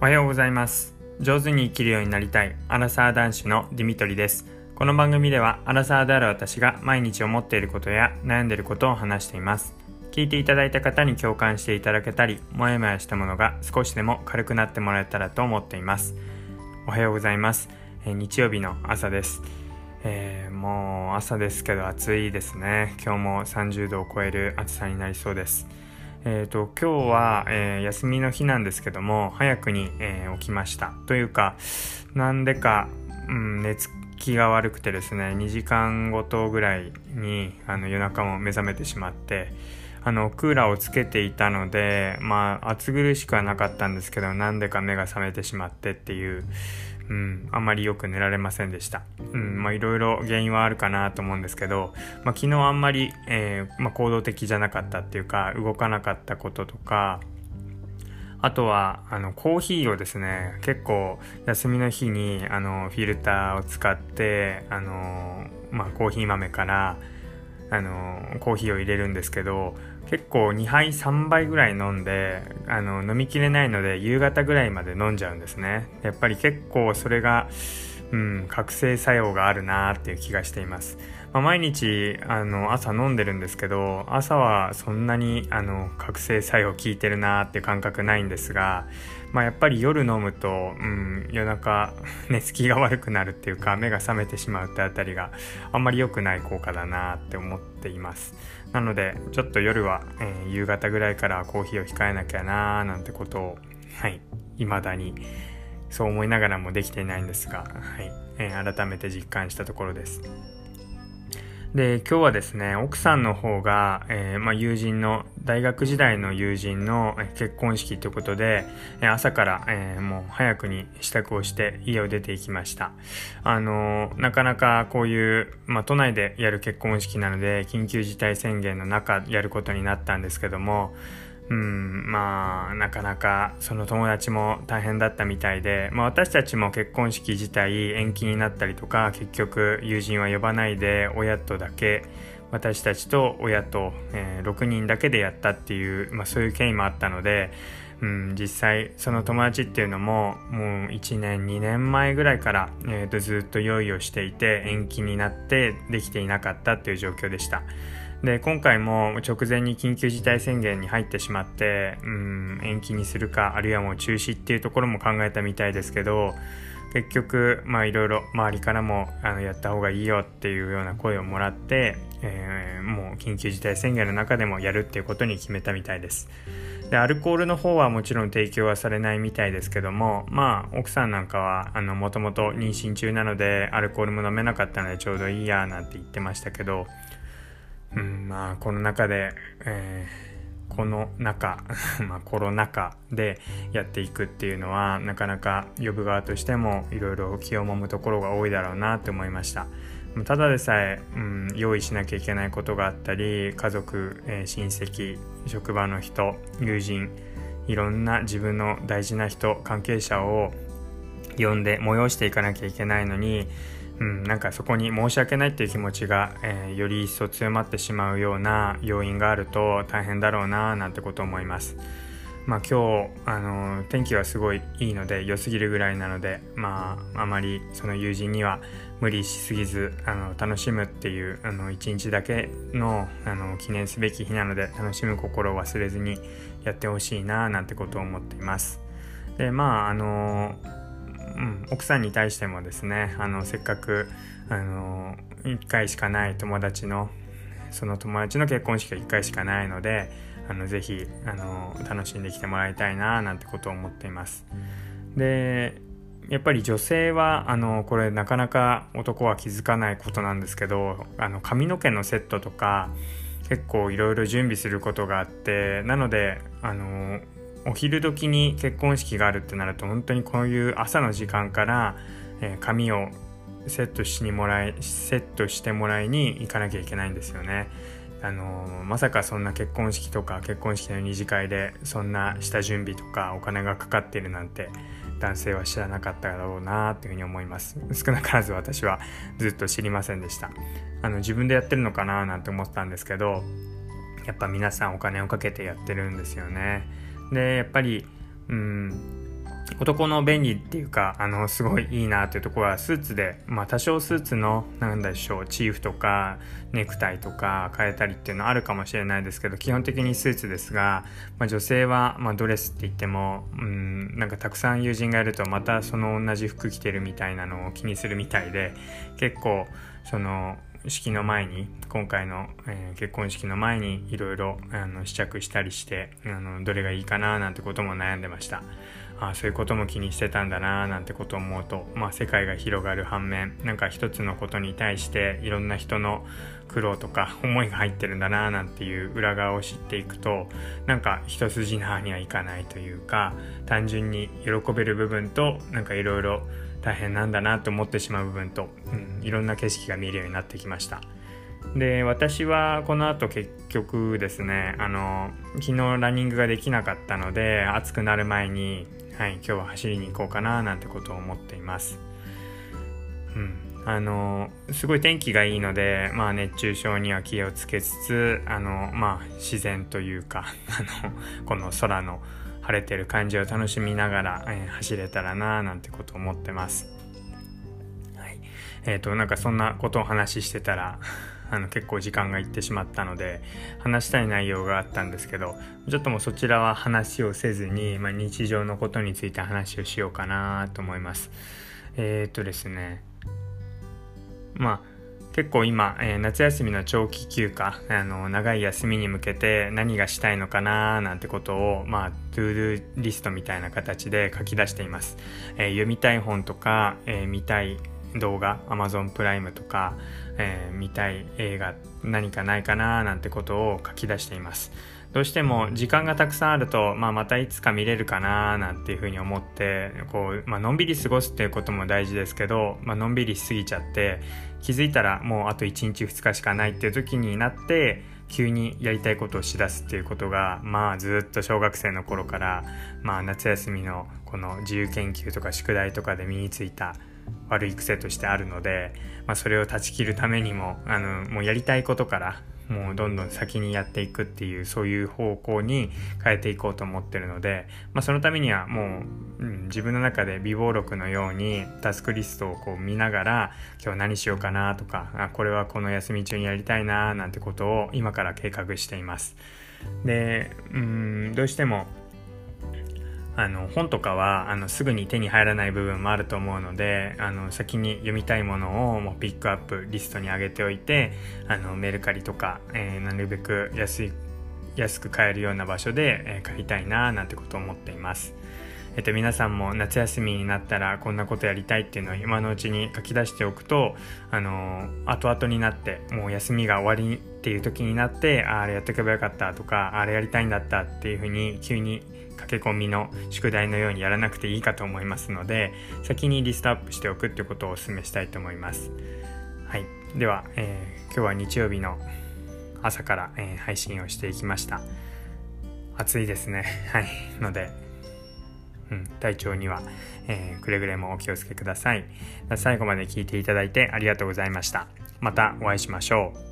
おはようございます。上手に生きるようになりたいアラサー男子のディミトリです。この番組ではアラサーである私が毎日思っていることや悩んでいることを話しています。聞いていただいた方に共感していただけたりもやもやしたものが少しでも軽くなってもらえたらと思っています。おはようございます、え、日曜日の朝です。えー、もう朝ですけど暑いですね。今日も30度を超える暑さになりそうです。えーと、今日は、えー、休みの日なんですけども早くに、えー、起きました。というかなんでか、うん、寝つきが悪くてですね2時間ごとぐらいにあの夜中も目覚めてしまってあのクーラーをつけていたのでまあ暑苦しくはなかったんですけどなんでか目が覚めてしまってっていううん、あんまりよく寝られませんでした。うん、まあいろいろ原因はあるかなと思うんですけど、まあ昨日あんまり、えー、まあ、行動的じゃなかったっていうか、動かなかったこととか、あとは、あの、コーヒーをですね、結構休みの日に、あの、フィルターを使って、あの、まあコーヒー豆から、あのコーヒーを入れるんですけど結構2杯3杯ぐらい飲んであの飲みきれないので夕方ぐらいまで飲んじゃうんですね。やっぱり結構それが、うん、覚醒作用があるなっていう気がしています、まあ、毎日あの朝飲んでるんですけど朝はそんなにあの覚醒作用効いてるなっていう感覚ないんですがまあ、やっぱり夜飲むと、うん、夜中 寝つきが悪くなるっていうか目が覚めてしまうってあたりがあんまり良くない効果だなって思っています。なのでちょっと夜は、えー、夕方ぐらいからコーヒーを控えなきゃなーなんてことをはい未だにそう思いながらもできていないんですが、はいえー、改めて実感したところです。で、今日はですね、奥さんの方が、えー、まあ、友人の、大学時代の友人の結婚式ということで、朝から、えー、もう早くに支度をして家を出ていきました。あのなかなかこういう、まあ、都内でやる結婚式なので、緊急事態宣言の中やることになったんですけども、うん、まあ、なかなかその友達も大変だったみたいで、まあ私たちも結婚式自体延期になったりとか、結局友人は呼ばないで親とだけ、私たちと親と、えー、6人だけでやったっていう、まあそういう経緯もあったので、うん、実際その友達っていうのももう1年2年前ぐらいから、えー、とずっと用意をしていて延期になってできていなかったっていう状況でした。で今回も直前に緊急事態宣言に入ってしまってうん延期にするかあるいはもう中止っていうところも考えたみたいですけど結局まあいろいろ周りからもあのやった方がいいよっていうような声をもらって、えー、もう緊急事態宣言の中でもやるっていうことに決めたみたいです。でアルコールの方はもちろん提供はされないみたいですけどもまあ奥さんなんかはもともと妊娠中なのでアルコールも飲めなかったのでちょうどいいやなんて言ってましたけどうん、まあこの中で、えー、この中、まあ、コロナ禍でやっていくっていうのはなかなか呼ぶ側としてもいろいろ気をもむところが多いだろうなって思いました。ただでさえ、うん、用意しなきゃいけないことがあったり家族、えー、親戚職場の人友人いろんな自分の大事な人関係者を呼んで催していかなきゃいけないのにうん、なんかそこに申し訳ないっていう気持ちが、えー、より一層強まってしまうような要因があると大変だろうななんてこと思います。まあ、今日、あの天気はすごいいいので良すぎるぐらいなので、まあ、あまりその友人には無理しすぎずあの楽しむっていうあの一日だけのあの記念すべき日なので楽しむ心を忘れずにやってほしいななんてことを思っています。でまああのうん、奥さんに対してもですねあのせっかくあの1回しかない友達のその友達の結婚式が1回しかないのであのぜひあの楽しんできてもらいたいななんてことを思っています。でやっぱり女性はあのこれなかなか男は気づかないことなんですけどあの髪の毛のセットとか結構いろいろ準備することがあってなのであのお昼時に結婚式があるってなると本当にこういう朝の時間から、えー、髪をセットしにもらいセットしてもらいに行かなきゃいけないんですよね。あの、まさかそんな結婚式とか結婚式の二次会でそんな下準備とかお金がかかってるなんて男性は知らなかっただろうなというふうに思います。少なからず私はずっと知りませんでした。あの自分でやってるのかななんて思ったんですけどやっぱ皆さんお金をかけてやってるんですよね。でやっぱりうん男の便利っていうかあのすごいいいなというところはスーツで、まあ、多少スーツの何でしょうチーフとかネクタイとか変えたりっていうのはあるかもしれないですけど基本的にスーツですが、まあ、女性は、まあ、ドレスって言ってもうんなんかたくさん友人がいるとまたその同じ服着てるみたいなのを気にするみたいで結構その式の前に今回の、えー、結婚式の前にいろいろ試着したりしてあのどれがいいかななんてことも悩んでました。あそういうことも気にしてたんだななんてことを思うと、まあ、世界が広がる反面なんか一つのことに対していろんな人の苦労とか思いが入ってるんだななんていう裏側を知っていくとなんか一筋縄にはいかないというか単純に喜べる部分となんかいろいろ大変なんだなと思ってしまう部分と、うん、いろんな景色が見えるようになってきました。で私はこの後結局ですねあの昨日ランニングができなかったので暑くなる前に、はい、今日は走りに行こうかななんてことを思っています。うんあのすごい天気がいいので、まあ、熱中症には気をつけつつあの、まあ、自然というか あのこの空の晴れてる感じを楽しみながら、えー、走れたらななんてこと思ってます。はい、えっ、ー、となんかそんなことを話してたら あの結構時間がいってしまったので話したい内容があったんですけどちょっともうそちらは話をせずに、まあ、日常のことについて話をしようかなと思います。えっ、ー、とですねまあ結構今、えー、夏休みの長期休暇あの長い休みに向けて何がしたいのかななんてことをまあトゥードゥリストみたいな形で書き出しています、えー、読みたい本とか、えー、見たい動画アマゾンプライムとか、え見たい映画何かないかななんてことを書き出しています。どうしても時間がたくさんあると、まあ、またいつか見れるかななんていうふうに思ってこう、まあのんびり過ごすっていうことも大事ですけど、まあのんびりしすぎちゃって気づいたらもうあと1日2日しかないっていう時になって急にやりたいことをしだすっていうことがまあずっと小学生の頃から、まあ、夏休みのこの自由研究とか宿題とかで身についた悪い癖としてあるので、まあ、それを断ち切るためにもあのもうやりたいことからもうどんどん先にやっていくっていうそういう方向に変えていこうと思ってるので、まあ、そのためにはもう、うん、自分の中で備忘録のようにタスクリストをこう見ながら今日何しようかなとかあこれはこの休み中にやりたいななんてことを今から計画しています。でうんどうしてもあの本とかはあのすぐに手に入らない部分もあると思うのであの先に読みたいものをもうピックアップリストに上げておいてあのメルカリとか、えー、なるべく安い安く買えるような場所で、えー、買いたいななんてことを思っています。えっと、皆さんも夏休みになったらこんなことやりたいっていうのを今のうちに書き出しておくと、あの後々になってもう休みが終わりっていう時になってあれやっておけばよかったとかあれやりたいんだったっていうふうに急に駆け込みの宿題のようにやらなくていいかと思いますので先にリストアップしておくってことをお勧めしたいと思います。はい、では、えー、今日は日曜日の朝から、えー、配信をしていきました。暑いですね。はい。ので、うん、体調には、えー、くれぐれもお気をつけください。最後まで聞いていただいてありがとうございました。またお会いしましょう。